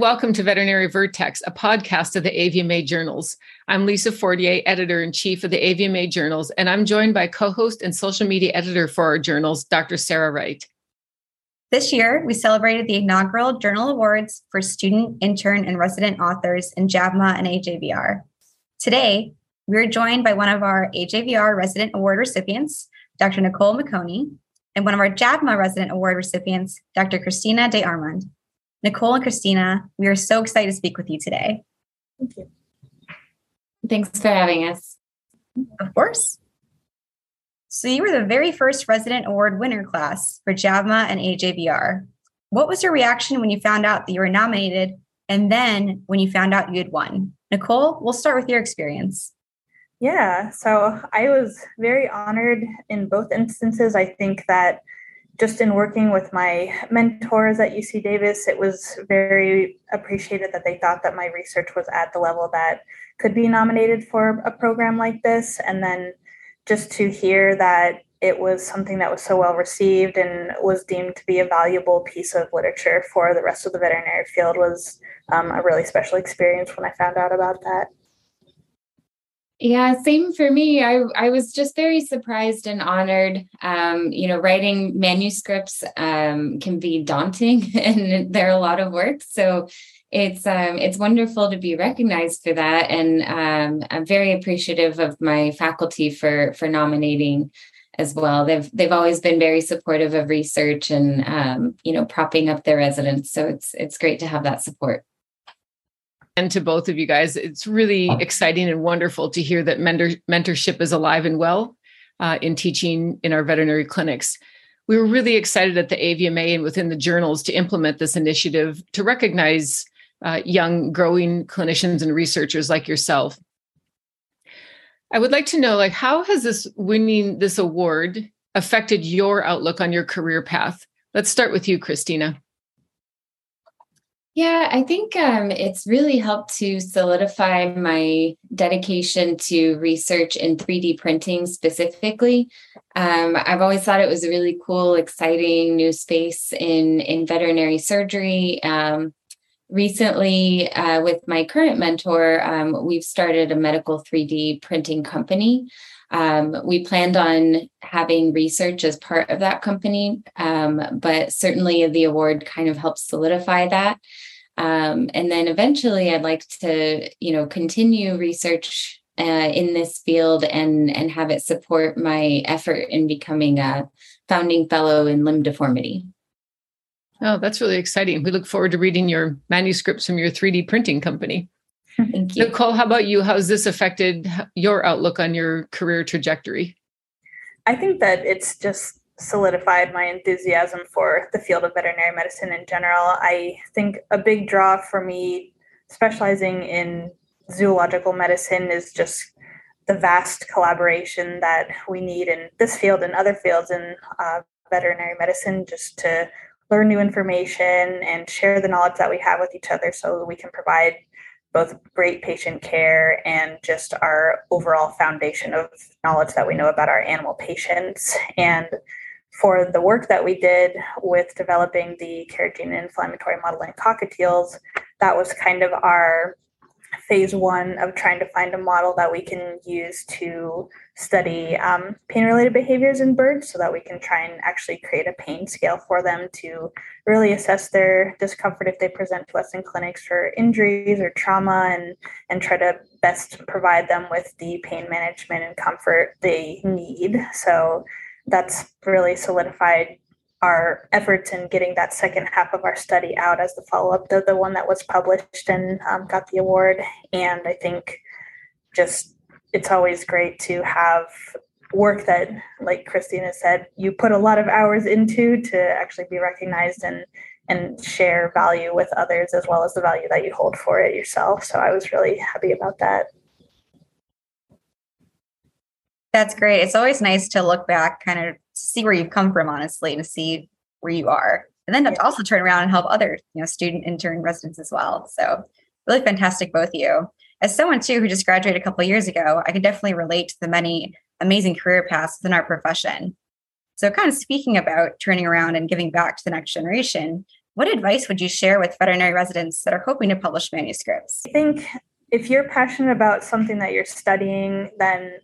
Welcome to Veterinary Vertex, a podcast of the AVMA Journals. I'm Lisa Fortier, editor in chief of the AVMA Journals, and I'm joined by co host and social media editor for our journals, Dr. Sarah Wright. This year, we celebrated the inaugural Journal Awards for student, intern, and resident authors in JAVMA and AJVR. Today, we're joined by one of our AJVR Resident Award recipients, Dr. Nicole Mikoni, and one of our JAVMA Resident Award recipients, Dr. Christina De Armond. Nicole and Christina, we are so excited to speak with you today. Thank you. Thanks for having us. Of course. So, you were the very first resident award winner class for JAVMA and AJVR. What was your reaction when you found out that you were nominated and then when you found out you had won? Nicole, we'll start with your experience. Yeah, so I was very honored in both instances. I think that just in working with my mentors at UC Davis, it was very appreciated that they thought that my research was at the level that could be nominated for a program like this. And then just to hear that it was something that was so well received and was deemed to be a valuable piece of literature for the rest of the veterinary field was um, a really special experience when I found out about that. Yeah, same for me. I I was just very surprised and honored. Um, you know, writing manuscripts um, can be daunting, and they're a lot of work. So it's um, it's wonderful to be recognized for that, and um, I'm very appreciative of my faculty for for nominating as well. They've they've always been very supportive of research and um, you know propping up their residents. So it's it's great to have that support and to both of you guys. It's really exciting and wonderful to hear that mentor, mentorship is alive and well uh, in teaching in our veterinary clinics. We were really excited at the AVMA and within the journals to implement this initiative to recognize uh, young, growing clinicians and researchers like yourself. I would like to know, like, how has this winning this award affected your outlook on your career path? Let's start with you, Christina. Yeah, I think um, it's really helped to solidify my dedication to research in 3D printing specifically. Um, I've always thought it was a really cool, exciting new space in, in veterinary surgery. Um, recently, uh, with my current mentor, um, we've started a medical 3D printing company. Um, we planned on having research as part of that company, um, but certainly the award kind of helps solidify that. Um, and then eventually, I'd like to, you know, continue research uh, in this field and and have it support my effort in becoming a founding fellow in limb deformity. Oh, that's really exciting. We look forward to reading your manuscripts from your 3D printing company. Thank you. Nicole, how about you? How has this affected your outlook on your career trajectory? I think that it's just solidified my enthusiasm for the field of veterinary medicine in general. I think a big draw for me specializing in zoological medicine is just the vast collaboration that we need in this field and other fields in uh, veterinary medicine just to learn new information and share the knowledge that we have with each other so we can provide both great patient care and just our overall foundation of knowledge that we know about our animal patients. And for the work that we did with developing the carrageenan inflammatory model in cockatiels, that was kind of our phase one of trying to find a model that we can use to study um, pain related behaviors in birds so that we can try and actually create a pain scale for them to really assess their discomfort if they present to us in clinics for injuries or trauma and, and try to best provide them with the pain management and comfort they need. So that's really solidified our efforts in getting that second half of our study out as the follow-up to the one that was published and um, got the award. And i think just it's always great to have work that like christina said you put a lot of hours into to actually be recognized and and share value with others as well as the value that you hold for it yourself. So i was really happy about that that's great. It's always nice to look back, kind of see where you've come from, honestly, to see where you are. And then to also turn around and help other, you know, student intern residents as well. So really fantastic, both of you. As someone too who just graduated a couple years ago, I can definitely relate to the many amazing career paths within our profession. So, kind of speaking about turning around and giving back to the next generation, what advice would you share with veterinary residents that are hoping to publish manuscripts? I think if you're passionate about something that you're studying, then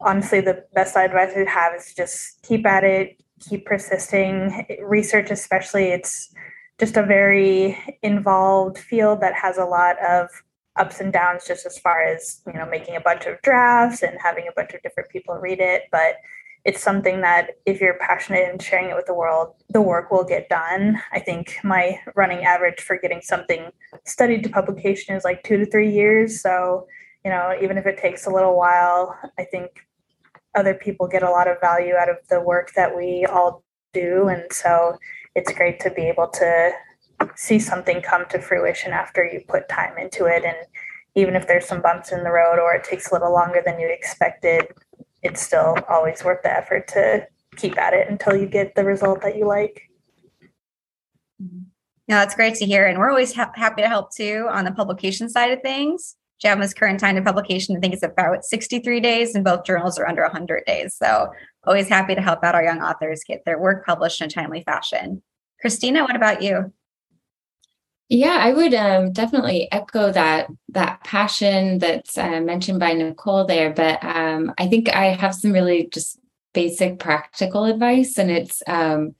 honestly, the best advice I have is just keep at it, keep persisting. Research, especially, it's just a very involved field that has a lot of ups and downs just as far as you know making a bunch of drafts and having a bunch of different people read it but it's something that if you're passionate and sharing it with the world, the work will get done. I think my running average for getting something studied to publication is like two to three years. So, you know, even if it takes a little while, I think other people get a lot of value out of the work that we all do. And so it's great to be able to see something come to fruition after you put time into it. And even if there's some bumps in the road or it takes a little longer than you expected, it's still always worth the effort to keep at it until you get the result that you like. Mm-hmm. Yeah, that's great to hear. And we're always ha- happy to help too on the publication side of things. JAVMA's current time to publication, I think, is about 63 days, and both journals are under 100 days. So, always happy to help out our young authors get their work published in a timely fashion. Christina, what about you? Yeah, I would um, definitely echo that that passion that's uh, mentioned by Nicole there. But um, I think I have some really just basic practical advice, and it's um,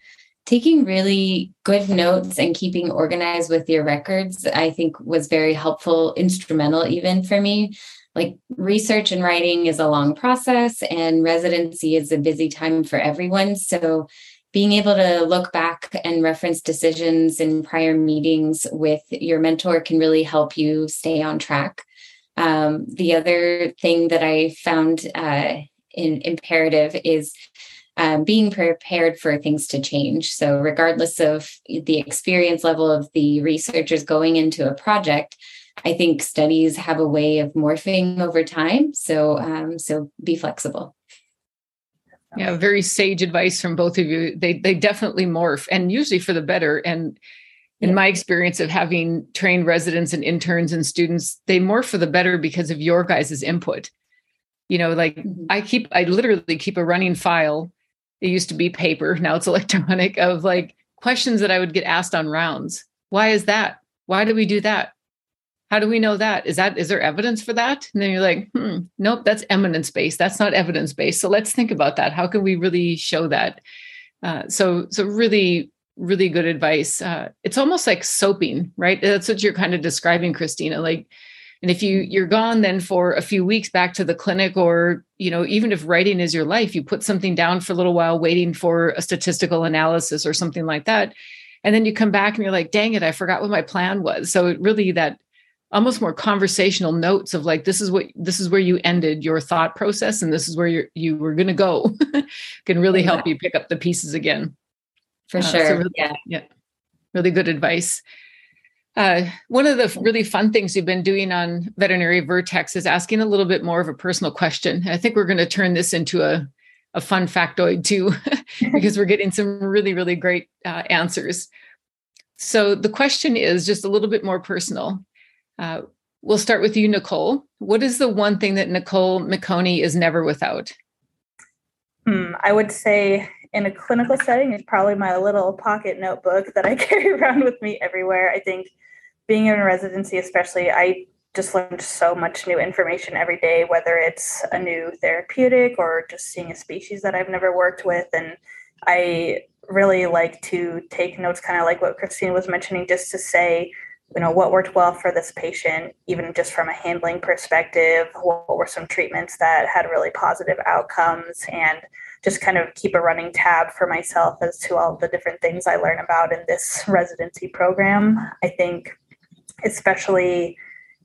taking really good notes and keeping organized with your records. I think was very helpful, instrumental even for me. Like research and writing is a long process, and residency is a busy time for everyone. So being able to look back and reference decisions in prior meetings with your mentor can really help you stay on track. Um, the other thing that I found uh, in, imperative is um, being prepared for things to change. So, regardless of the experience level of the researchers going into a project, I think studies have a way of morphing over time. So, um, so be flexible. Yeah, very sage advice from both of you. They they definitely morph and usually for the better. And in yeah. my experience of having trained residents and interns and students, they morph for the better because of your guys' input. You know, like mm-hmm. I keep I literally keep a running file. It used to be paper, now it's electronic of like questions that I would get asked on rounds. Why is that? Why do we do that? how do we know that? Is that is there evidence for that? And then you're like hmm nope that's eminence based. That's not evidence based. So let's think about that. How can we really show that? Uh, so so really really good advice. Uh, it's almost like soaping right? That's what you're kind of describing christina. Like and if you you're gone then for a few weeks back to the clinic or you know even if writing is your life you put something down for a little while waiting for a statistical analysis or something like that. And then you come back and you're like dang it i forgot what my plan was. So it really that almost more conversational notes of like this is what this is where you ended your thought process and this is where you you were going to go can really help you pick up the pieces again. For uh, sure so really, yeah. yeah really good advice uh, one of the really fun things we've been doing on veterinary vertex is asking a little bit more of a personal question i think we're going to turn this into a, a fun factoid too because we're getting some really really great uh, answers so the question is just a little bit more personal uh, we'll start with you, Nicole. What is the one thing that Nicole Mikoni is never without? Hmm, I would say in a clinical setting, it's probably my little pocket notebook that I carry around with me everywhere. I think being in residency, especially, I just learned so much new information every day, whether it's a new therapeutic or just seeing a species that I've never worked with. And I really like to take notes, kind of like what Christine was mentioning, just to say, you know what worked well for this patient even just from a handling perspective what were some treatments that had really positive outcomes and just kind of keep a running tab for myself as to all the different things i learn about in this residency program i think especially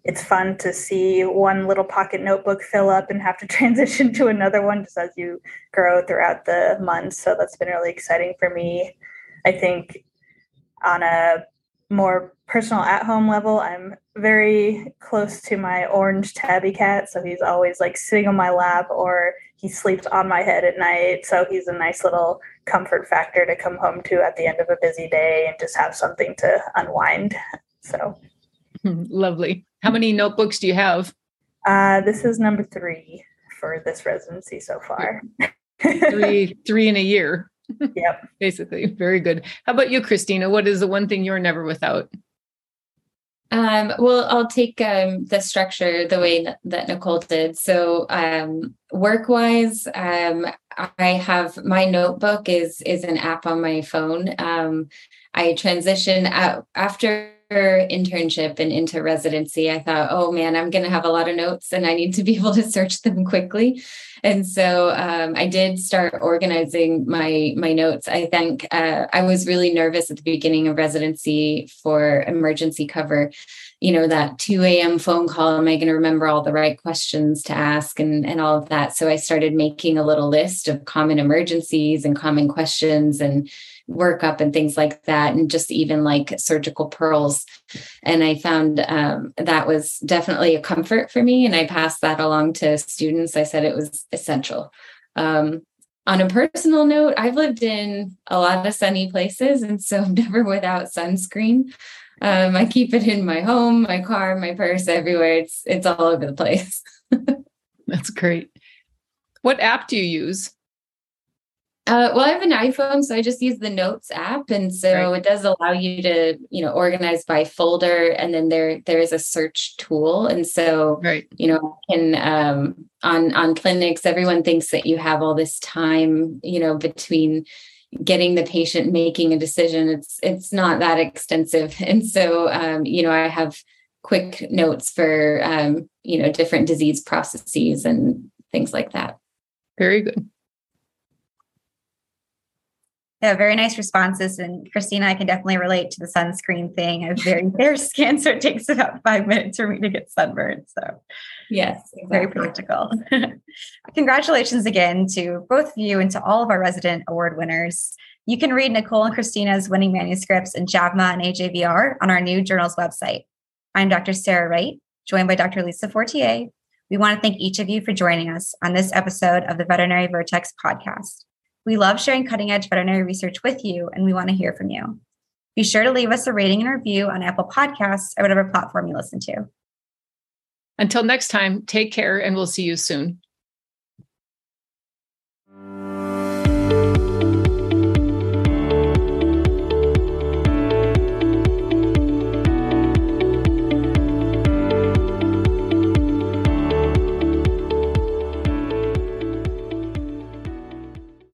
it's fun to see one little pocket notebook fill up and have to transition to another one just as you grow throughout the months so that's been really exciting for me i think on a more personal at home level, I'm very close to my orange tabby cat. So he's always like sitting on my lap or he sleeps on my head at night. So he's a nice little comfort factor to come home to at the end of a busy day and just have something to unwind. So lovely. How many notebooks do you have? Uh, this is number three for this residency so far. three, three in a year. Yep. Basically, very good. How about you, Christina? What is the one thing you're never without? Um, well, I'll take um, the structure the way that Nicole did. So, um, work-wise, um, I have my notebook is is an app on my phone. Um, I transition out after internship and into residency, I thought, oh man, I'm going to have a lot of notes and I need to be able to search them quickly. And so um, I did start organizing my my notes. I think uh, I was really nervous at the beginning of residency for emergency cover. You know, that 2 a.m. phone call, am I going to remember all the right questions to ask and, and all of that? So I started making a little list of common emergencies and common questions and workup and things like that, and just even like surgical pearls. And I found um, that was definitely a comfort for me. And I passed that along to students. I said it was essential. Um, on a personal note, I've lived in a lot of sunny places, and so I'm never without sunscreen. Um, I keep it in my home, my car, my purse, everywhere. It's it's all over the place. That's great. What app do you use? Uh, well, I have an iPhone, so I just use the Notes app, and so right. it does allow you to, you know, organize by folder, and then there there is a search tool, and so right. you know, can um, on on clinics, everyone thinks that you have all this time, you know, between getting the patient making a decision. It's it's not that extensive, and so um, you know, I have quick notes for um, you know different disease processes and things like that. Very good. Yeah, very nice responses. And Christina, I can definitely relate to the sunscreen thing. I have very fair skin, so it takes about five minutes for me to get sunburned. So, yes, exactly. very practical. Congratulations again to both of you and to all of our resident award winners. You can read Nicole and Christina's winning manuscripts in JAVMA and AJVR on our new journal's website. I'm Dr. Sarah Wright, joined by Dr. Lisa Fortier. We want to thank each of you for joining us on this episode of the Veterinary Vertex podcast. We love sharing cutting edge veterinary research with you, and we want to hear from you. Be sure to leave us a rating and review on Apple Podcasts or whatever platform you listen to. Until next time, take care and we'll see you soon.